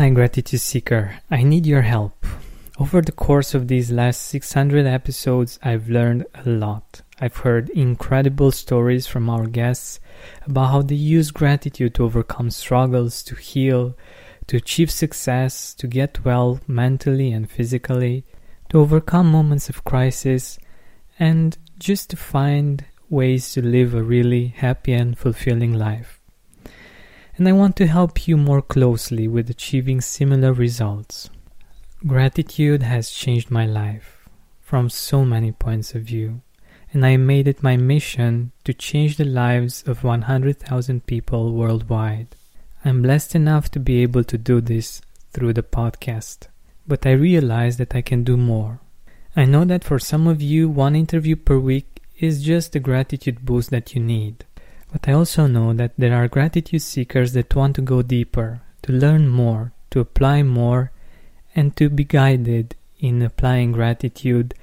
Hi, Gratitude Seeker. I need your help. Over the course of these last 600 episodes, I've learned a lot. I've heard incredible stories from our guests about how they use gratitude to overcome struggles, to heal, to achieve success, to get well mentally and physically, to overcome moments of crisis, and just to find ways to live a really happy and fulfilling life and I want to help you more closely with achieving similar results. Gratitude has changed my life from so many points of view, and I made it my mission to change the lives of 100,000 people worldwide. I'm blessed enough to be able to do this through the podcast, but I realize that I can do more. I know that for some of you, one interview per week is just the gratitude boost that you need. But I also know that there are gratitude seekers that want to go deeper, to learn more, to apply more, and to be guided in applying gratitude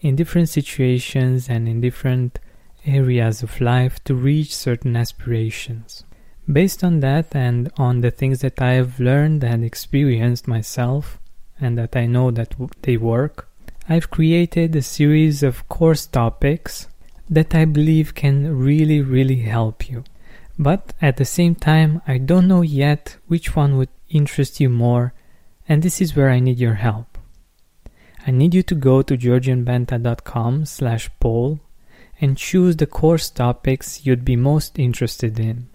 in different situations and in different areas of life to reach certain aspirations. Based on that and on the things that I have learned and experienced myself, and that I know that they work, I've created a series of course topics that I believe can really, really help you. But at the same time, I don't know yet which one would interest you more, and this is where I need your help. I need you to go to georgianbenta.com slash poll and choose the course topics you'd be most interested in.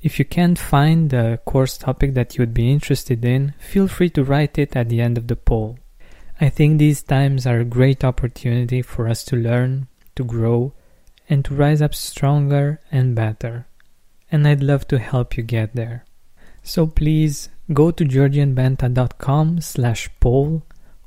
If you can't find the course topic that you'd be interested in, feel free to write it at the end of the poll. I think these times are a great opportunity for us to learn, to grow, and to rise up stronger and better. And I'd love to help you get there. So please go to georgianbenta.com slash poll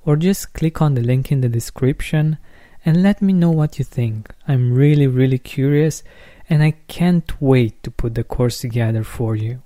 or just click on the link in the description and let me know what you think. I'm really, really curious and I can't wait to put the course together for you.